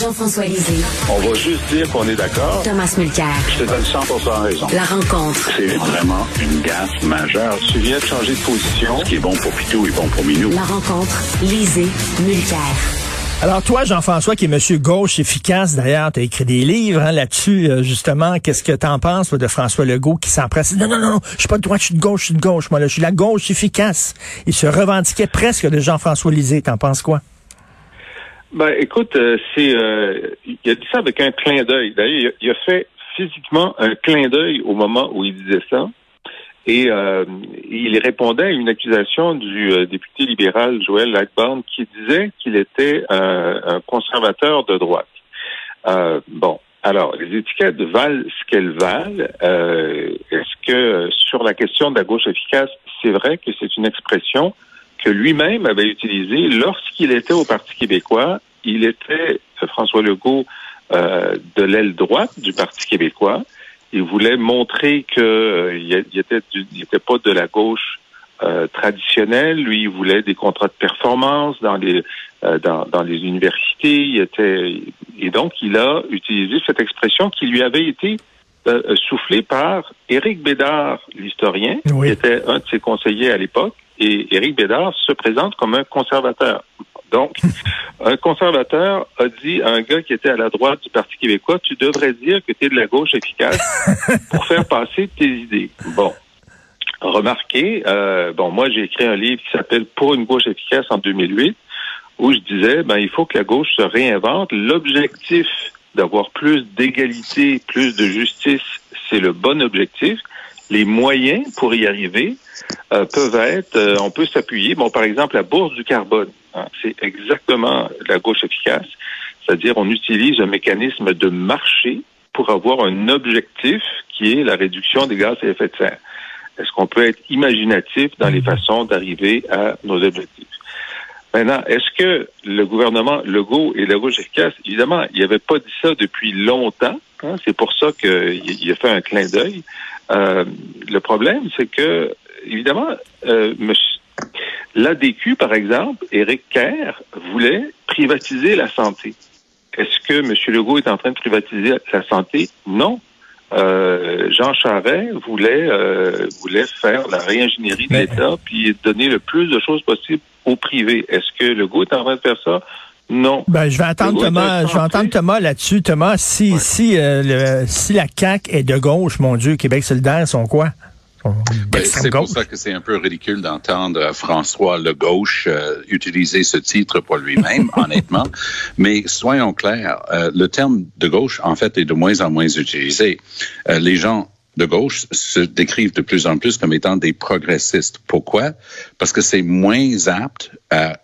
Jean-François Lisée. On va juste dire qu'on est d'accord. Thomas Mulcair. Je te donne 100% raison. La rencontre. C'est vraiment une gaffe majeure. Tu viens de changer de position. Ce qui est bon pour Pitou est bon pour Minou. La rencontre. Lisée. Mulcair. Alors toi, Jean-François, qui est monsieur gauche efficace, d'ailleurs, tu as écrit des livres hein, là-dessus, euh, justement. Qu'est-ce que t'en penses toi, de François Legault qui s'empresse? Non, non, non, je suis pas de droite, je suis de gauche, je suis de gauche. Moi, là, je suis la gauche efficace. Il se revendiquait presque de Jean-François Lisée. T'en penses quoi? Ben, écoute, euh, c'est euh, il a dit ça avec un clin d'œil. D'ailleurs, il, a fait physiquement un clin d'œil au moment où il disait ça. Et euh, il répondait à une accusation du député libéral Joël Lightbound qui disait qu'il était un conservateur de droite. bon, alors, les étiquettes valent ce qu'elles valent. Est-ce que sur la question de la gauche efficace, c'est vrai que c'est une expression que lui-même avait utilisé lorsqu'il était au Parti québécois. Il était, euh, François Legault, euh, de l'aile droite du Parti québécois. Il voulait montrer qu'il euh, il était, était pas de la gauche euh, traditionnelle. Lui, il voulait des contrats de performance dans les dans, dans, les universités. Il était et donc il a utilisé cette expression qui lui avait été soufflée par Éric Bédard, l'historien, qui était un de ses conseillers à l'époque et Éric Bédard se présente comme un conservateur. Donc, un conservateur a dit à un gars qui était à la droite du Parti québécois, tu devrais dire que tu es de la gauche efficace pour faire passer tes idées. Bon. Remarquez, euh, bon, moi j'ai écrit un livre qui s'appelle Pour une gauche efficace en 2008, où je disais, ben il faut que la gauche se réinvente. L'objectif d'avoir plus d'égalité, plus de justice, c'est le bon objectif. Les moyens pour y arriver, euh, peuvent être, euh, on peut s'appuyer, bon, par exemple, la bourse du carbone. Hein, c'est exactement la gauche efficace, c'est-à-dire on utilise un mécanisme de marché pour avoir un objectif qui est la réduction des gaz à effet de serre. Est-ce qu'on peut être imaginatif dans les façons d'arriver à nos objectifs? Maintenant, est-ce que le gouvernement Legault et la gauche efficace, évidemment, il n'avait pas dit ça depuis longtemps. Hein, c'est pour ça qu'il a fait un clin d'œil. Euh, le problème, c'est que évidemment, euh, l'ADQ, par exemple, Éric Kerr voulait privatiser la santé. Est-ce que M. Legault est en train de privatiser la santé? Non. Euh, Jean Charest voulait euh, voulait faire la réingénierie de l'État puis donner le plus de choses possibles au privé. Est-ce que Legault est en train de faire ça? Non. Ben, je vais attendre Thomas. Je vais entendre Thomas là-dessus. Thomas, si si euh, si la CAC est de gauche, mon Dieu, Québec solidaire sont quoi? Ben, c'est pour ça que c'est un peu ridicule d'entendre François Le Gauche euh, utiliser ce titre pour lui-même, honnêtement. Mais soyons clairs, euh, le terme de gauche, en fait, est de moins en moins utilisé. Euh, les gens de gauche se décrivent de plus en plus comme étant des progressistes. Pourquoi? Parce que c'est moins apte à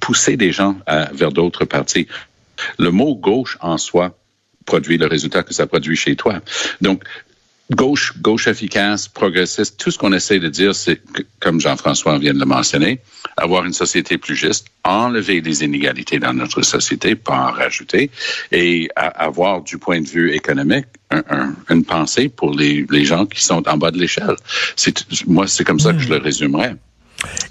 pousser des gens vers d'autres partis. Le mot gauche en soi produit le résultat que ça produit chez toi. Donc, gauche, gauche efficace, progressiste, tout ce qu'on essaie de dire, c'est, comme Jean-François vient de le mentionner, avoir une société plus juste, enlever les inégalités dans notre société, pas en rajouter, et avoir, du point de vue économique, une pensée pour les, les gens qui sont en bas de l'échelle. Moi, c'est comme ça que je le résumerais.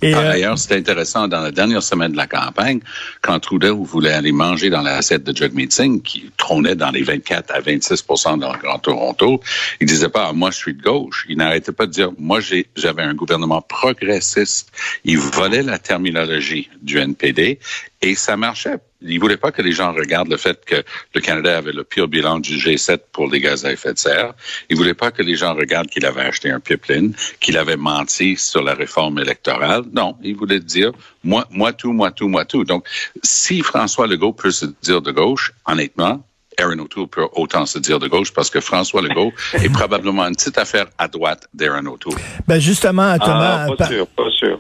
Et Par euh, ailleurs, c'était intéressant, dans la dernière semaine de la campagne, quand Trudeau voulait aller manger dans l'assiette de Jagmeet Singh, qui trônait dans les 24 à 26% dans le Grand Toronto, il disait pas, moi, je suis de gauche. Il n'arrêtait pas de dire, moi, j'avais un gouvernement progressiste. Il volait la terminologie du NPD et ça marchait il voulait pas que les gens regardent le fait que le Canada avait le pire bilan du G7 pour les gaz à effet de serre. Il voulait pas que les gens regardent qu'il avait acheté un pipeline, qu'il avait menti sur la réforme électorale. Non, il voulait dire moi, moi tout, moi tout, moi tout. Donc, si François Legault peut se dire de gauche, honnêtement, Aaron O'Toole peut autant se dire de gauche parce que François Legault est probablement une petite affaire à droite d'Aaron O'Toole. Ben justement, Thomas. Ah, pas sûr, pas sûr.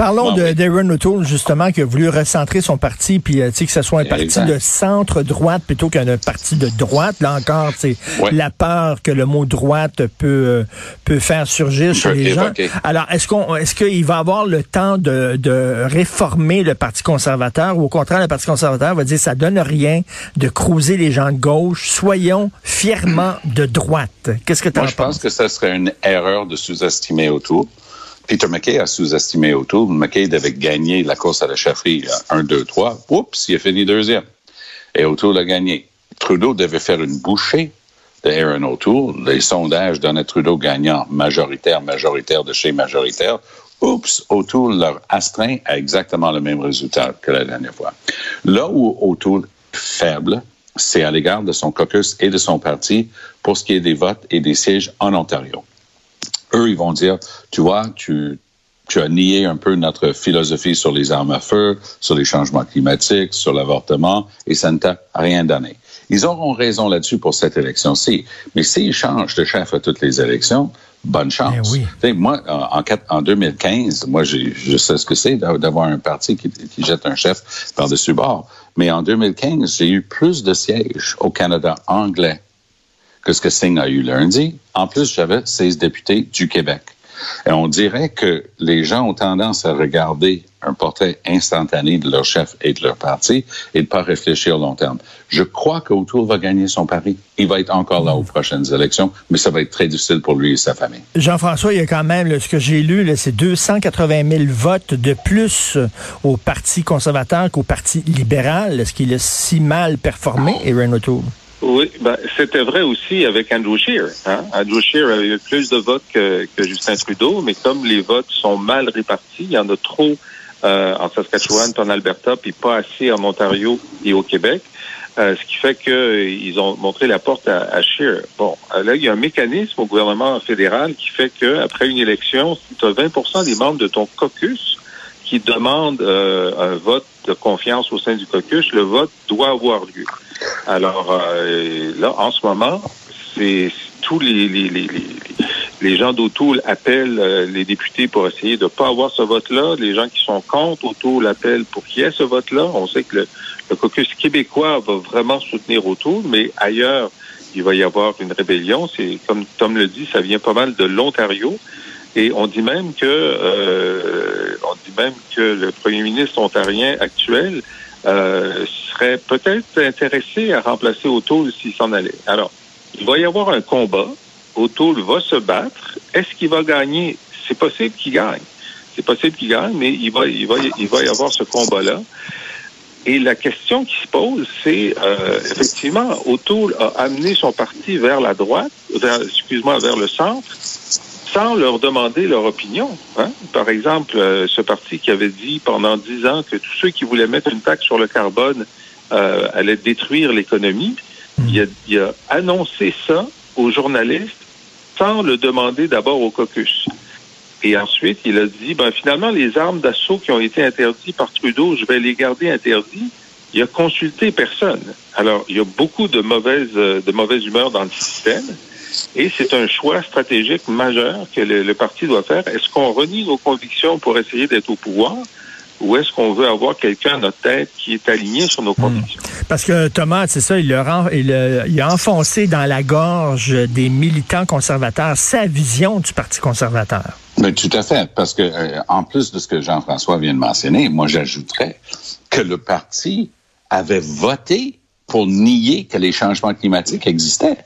Parlons de d'Aaron O'Toole, justement, qui a voulu recentrer son parti, puis euh, que ce soit un parti de centre-droite plutôt qu'un parti de droite. Là encore, c'est la peur que le mot droite peut euh, peut faire surgir chez les gens. Alors, est-ce qu'on est-ce qu'il va avoir le temps de, de réformer le Parti conservateur? Ou au contraire, le Parti conservateur va dire ça donne rien de cruiser les gens de gauche, soyons fièrement de droite. Qu'est-ce que tu en penses? je pense que ce serait une erreur de sous-estimer O'Toole. Peter McKay a sous-estimé O'Toole. McKay devait gagner la course à la chefferie 1, 2, 3. Oups, il a fini deuxième. Et O'Toole a gagné. Trudeau devait faire une bouchée de Aaron O'Toole. Les sondages donnaient Trudeau gagnant majoritaire, majoritaire de chez majoritaire. Oups, O'Toole leur astreint à exactement le même résultat que la dernière fois. Là où O'Toole est faible, c'est à l'égard de son caucus et de son parti pour ce qui est des votes et des sièges en Ontario. Eux, ils vont dire, tu vois, tu, tu as nié un peu notre philosophie sur les armes à feu, sur les changements climatiques, sur l'avortement, et ça ne t'a rien donné. Ils auront raison là-dessus pour cette élection-ci. Mais s'ils changent de chef à toutes les élections, bonne chance. Eh moi, en, en 2015, moi, je sais ce que c'est d'avoir un parti qui, qui, jette un chef par-dessus bord. Mais en 2015, j'ai eu plus de sièges au Canada anglais que ce que Singh a eu lundi. En plus, j'avais 16 députés du Québec. Et on dirait que les gens ont tendance à regarder un portrait instantané de leur chef et de leur parti et de pas réfléchir long terme. Je crois qu'Autour va gagner son pari. Il va être encore là aux prochaines élections, mais ça va être très difficile pour lui et sa famille. Jean-François, il y a quand même, ce que j'ai lu, c'est 280 000 votes de plus au Parti conservateur qu'au Parti libéral. Est-ce qu'il a si mal performé, Aaron O'Toole? Oui, ben, c'était vrai aussi avec Andrew Scheer. Hein? Andrew Scheer avait eu plus de votes que, que, Justin Trudeau, mais comme les votes sont mal répartis, il y en a trop euh, en Saskatchewan, en Alberta, puis pas assez en Ontario et au Québec. Euh, ce qui fait qu'ils ont montré la porte à, à Scheer. Bon, euh, là, il y a un mécanisme au gouvernement fédéral qui fait que après une élection, si tu as 20% des membres de ton caucus qui demandent euh, un vote de confiance au sein du caucus, le vote doit avoir lieu. Alors euh, là, en ce moment, c'est tous les, les, les, les gens d'Autoul appellent euh, les députés pour essayer de ne pas avoir ce vote-là. Les gens qui sont contre Autoul appellent pour qu'il y ait ce vote-là. On sait que le, caucus québécois va vraiment soutenir Autoul, mais ailleurs, il va y avoir une rébellion. C'est comme Tom le dit, ça vient pas mal de l'Ontario. Et on dit même que euh, on dit même que le premier ministre ontarien actuel euh, serait peut-être intéressé à remplacer O'Toole s'il s'en allait. Alors, il va y avoir un combat. O'Toole va se battre. Est-ce qu'il va gagner? C'est possible qu'il gagne. C'est possible qu'il gagne, mais il va, il va, il va y avoir ce combat-là. Et la question qui se pose, c'est euh, effectivement, O'Toole a amené son parti vers la droite, excuse-moi, vers le centre, sans leur demander leur opinion. Hein? Par exemple, euh, ce parti qui avait dit pendant dix ans que tous ceux qui voulaient mettre une taxe sur le carbone euh, allaient détruire l'économie, hmm. il, il, a annoncé ça aux journalistes sans le demander d'abord au caucus. Et ensuite, il a dit, ben, finalement, les armes d'assaut qui ont été interdites par Trudeau, je vais les garder interdites. Il a consulté personne. Alors, il y a beaucoup de mauvaise, euh, de mauvaise humeur dans le système. Et c'est un choix stratégique majeur que le, parti doit faire. Est-ce qu'on renie nos convictions pour essayer d'être au pouvoir? ou est-ce qu'on veut avoir quelqu'un à notre tête qui est aligné sur nos hmm. convictions? Parce que Thomas, c'est ça, il a, il, a, enfoncé dans la gorge des militants conservateurs sa vision du Parti conservateur. Mais tout à fait, parce que euh, en plus de ce que Jean-François vient de mentionner, moi j'ajouterais que le parti avait voté pour nier que les changements climatiques existaient.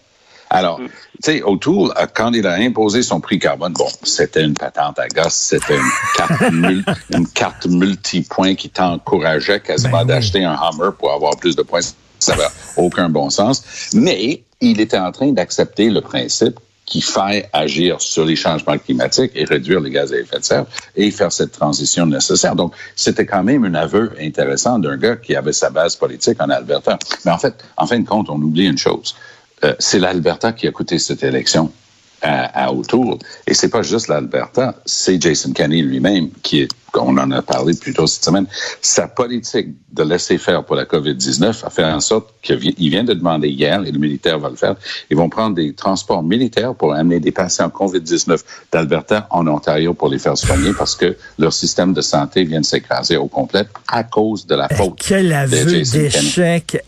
Alors, mm. tu sais, O'Toole, quand il a imposé son prix carbone, bon, c'était une patente à gosse, c'était une carte, une carte multipoint qui t'encourageait quasiment ben d'acheter un Hummer pour avoir plus de points. Ça n'avait aucun bon sens. Mais il était en train d'accepter le principe qu'il fallait agir sur les changements climatiques et réduire les gaz à effet de serre et faire cette transition nécessaire. Donc, c'était quand même un aveu intéressant d'un gars qui avait sa base politique en Alberta. Mais en fait, en fin de compte, on oublie une chose. Euh, c'est l'Alberta qui a coûté cette élection à, à Autour. Et c'est pas juste l'Alberta, c'est Jason Kenney lui-même qui est, on en a parlé plus tôt cette semaine, sa politique de laisser faire pour la COVID-19 a fait en sorte qu'il vient de demander hier, et le militaire va le faire, ils vont prendre des transports militaires pour amener des patients COVID-19 d'Alberta en Ontario pour les faire soigner parce que leur système de santé vient de s'écraser au complet à cause de la faute. Quel aveu d'échec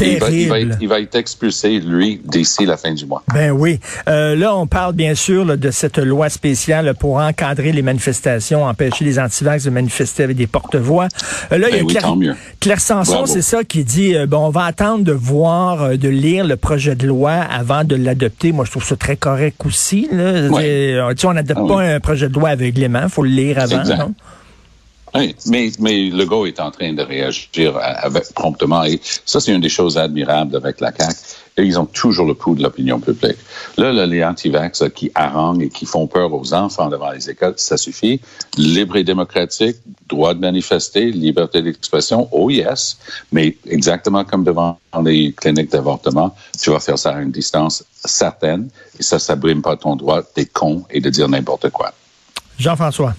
il va, il, va être, expulsé, lui, d'ici la fin du mois. Ben oui. Euh, là, on parle bien sûr de cette loi spéciale pour encadrer les manifestations, empêcher les antivax de manifester avec des porte-voix. Euh, là, il y a ben Claire, Claire Sanson, c'est ça, qui dit, euh, bon, on va attendre de voir, de lire le projet de loi avant de l'adopter. Moi, je trouve ça très correct aussi. Là. on n'adopte ah pas un projet de loi aveuglément, il faut le lire avant, non? Oui, mais, mais Legault est en train de réagir avec, promptement. Et ça, c'est une des choses admirables avec la CAQ. Et ils ont toujours le pouls de l'opinion publique. Là, là les anti-vax qui haranguent et qui font peur aux enfants devant les écoles, ça suffit. Libre et démocratique, droit de manifester, liberté d'expression, oh yes. Mais exactement comme devant les cliniques d'avortement, tu vas faire ça à une distance certaine. Et ça, ça brime pas ton droit d'être con et de dire n'importe quoi. Jean-François.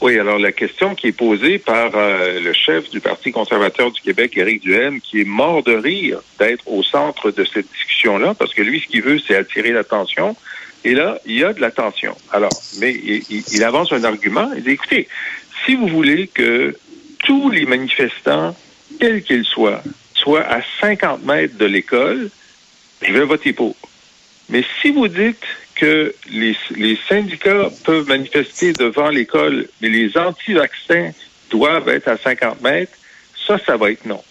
Oui, alors la question qui est posée par euh, le chef du Parti conservateur du Québec, Éric Duhem, qui est mort de rire d'être au centre de cette discussion-là, parce que lui, ce qu'il veut, c'est attirer l'attention. Et là, il y a de l'attention. Alors, mais il, avance un argument. Il dit, écoutez, si vous voulez que tous les manifestants, quels qu'ils soient, soient à 50 mètres de l'école, je vais voter pour. Mais si vous dites que les, les syndicats peuvent manifester devant l'école, mais les anti-vaccins doivent être à 50 mètres, ça, ça va être non.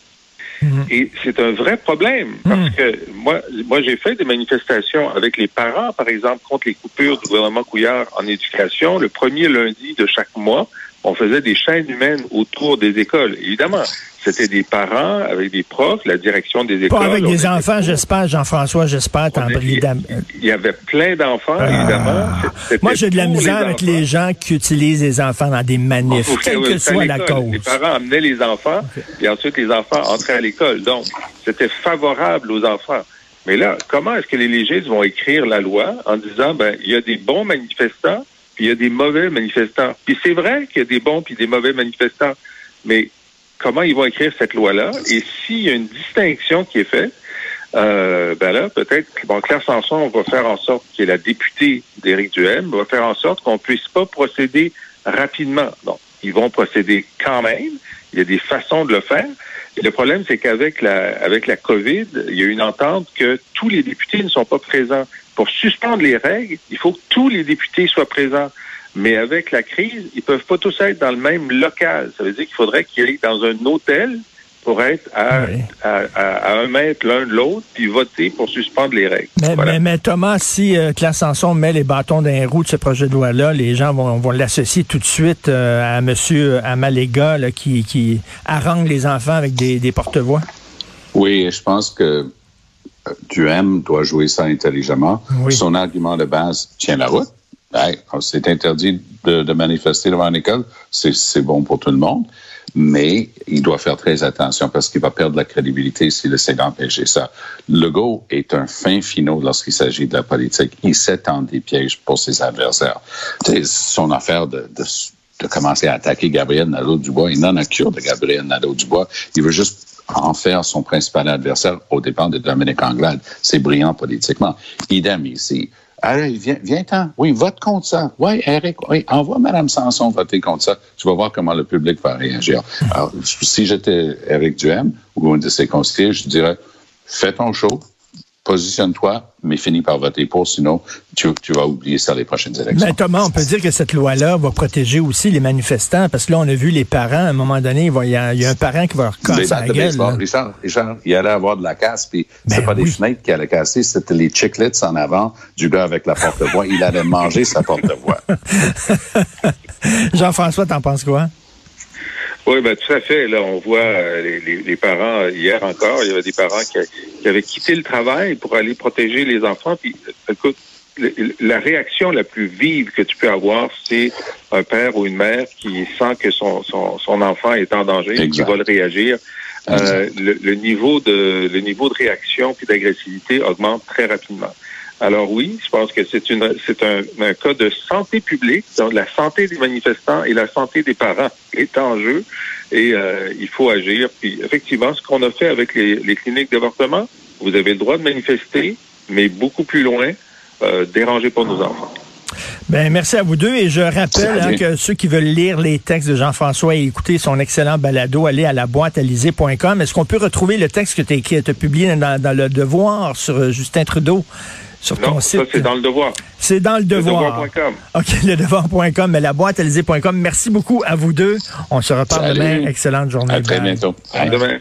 Mhm. Et c'est un vrai problème parce mhm. que moi, moi j'ai fait des manifestations avec les parents, par exemple, contre les coupures du gouvernement Couillard en éducation. Le premier lundi de chaque mois, on faisait des chaînes humaines autour des écoles. Évidemment, c'était des parents avec des profs, la direction des écoles. Pas avec des enfants, j'espère, Jean-François, j'espère. Il y avait plein d'enfants, ah. évidemment. Moi, j'ai de la misère avec les gens qui utilisent les enfants dans des manifs, quelle que soit la cause. Les parents amenaient les enfants, et ensuite les enfants entraient à l'école. Donc, c'était favorable aux enfants. Mais là, comment est-ce que les légistes vont écrire la loi en disant, ben, il y a des bons manifestants, puis il y a des mauvais manifestants. Puis c'est vrai qu'il y a des bons puis des mauvais manifestants, mais comment ils vont écrire cette loi-là? Et s'il y a une distinction qui est faite, euh, ben là, peut-être bon, Claire Sanson va faire en sorte, qui est la députée d'Éric Duhem, va faire en sorte qu'on puisse pas procéder rapidement. Donc, ils vont procéder quand même. Il y a des façons de le faire. Le problème, c'est qu'avec la, avec la COVID, il y a une entente que tous les députés ne sont pas présents. Pour suspendre les règles, il faut que tous les députés soient présents. Mais avec la crise, ils peuvent pas tous être dans le même local. Ça veut dire qu'il faudrait qu'ils aillent dans un hôtel pour être à, à, un mètre l'un de l'autre, puis voter pour suspendre les règles. Mais, mais, Thomas, si euh, Claire Sanson met les bâtons dans les roues de ce projet de loi-là, les gens vont, vont l'associer tout de suite euh, à M. Amalega là, qui, qui harangue les enfants avec des, des porte-voix. Oui, je pense que euh, Duhem doit jouer ça intelligemment. Son argument de base tient la route c'est interdit de, manifester devant l'école, c'est bon pour tout le monde, mais il doit faire très attention parce qu'il va perdre la crédibilité s'il essaie d'empêcher ça. Legault est un fin finot lorsqu'il s'agit de la politique. Il s'étend des pièges pour ses adversaires. C'est son affaire de, de, commencer à attaquer Gabriel Nadeau-Dubois. Il n'en a cure de Gabriel Nadeau-Dubois. Il veut juste en faire son principal adversaire au dépens de Dominique Anglade. C'est brillant politiquement. Idem ici. Allez, viens, viens-t'en. Oui, vote contre ça. Oui, Eric, oui, envoie Mme Sanson voter contre ça. Tu vas voir comment le public va réagir. Alors, si j'étais Eric Duhem ou un de ses conseillers, je dirais, fais ton show, positionne-toi, mais finis par voter pour, sinon tu, vas oublier ça les prochaines élections. Mais Thomas, on peut dire que cette loi-là va protéger aussi les manifestants, parce que là, on a vu les parents, à un moment donné, il y, a, un parent qui va leur casser la gueule. Richard, Richard, il allait avoir de la casse, puis ben c'est pas des fenêtres qui allaient casser, c'était les chiclets en avant du gars avec la porte-voix. il allait manger sa porte-voix. Jean-François, t'en penses quoi? Oui, ben tout à fait. Là, on voit euh, les, parents hier encore. Il y avait des parents qui, avaient quitté le travail pour aller protéger les enfants. Puis, écoute, la réaction la plus vive que tu peux avoir, c'est un père ou une mère qui sent que son, son, enfant est en danger et qui va le réagir. Euh, le, niveau de le niveau de réaction puis d'agressivité augmente très rapidement. Alors oui, je pense que c'est une c'est un, un, cas de santé publique, donc la santé des manifestants et la santé des parents est en jeu et euh, il faut agir. Puis effectivement, ce qu'on a fait avec les, les cliniques d'avortement, vous avez le droit de manifester, mais beaucoup plus loin, euh, déranger pour nos enfants. Ben, merci à vous deux. Et je rappelle hein, que ceux qui veulent lire les textes de Jean-François et écouter son excellent balado, allez à la boîte Est-ce qu'on peut retrouver le texte que tu as, publié dans, dans, Le Devoir sur euh, Justin Trudeau? Sur ton site. Ça, c'est dans le devoir. C'est dans le devoir. Ledevoir.com. OK, ledevoir.com, mais la boîte Merci beaucoup à vous deux. On se reparle demain. Excellente journée. À très bientôt. À demain.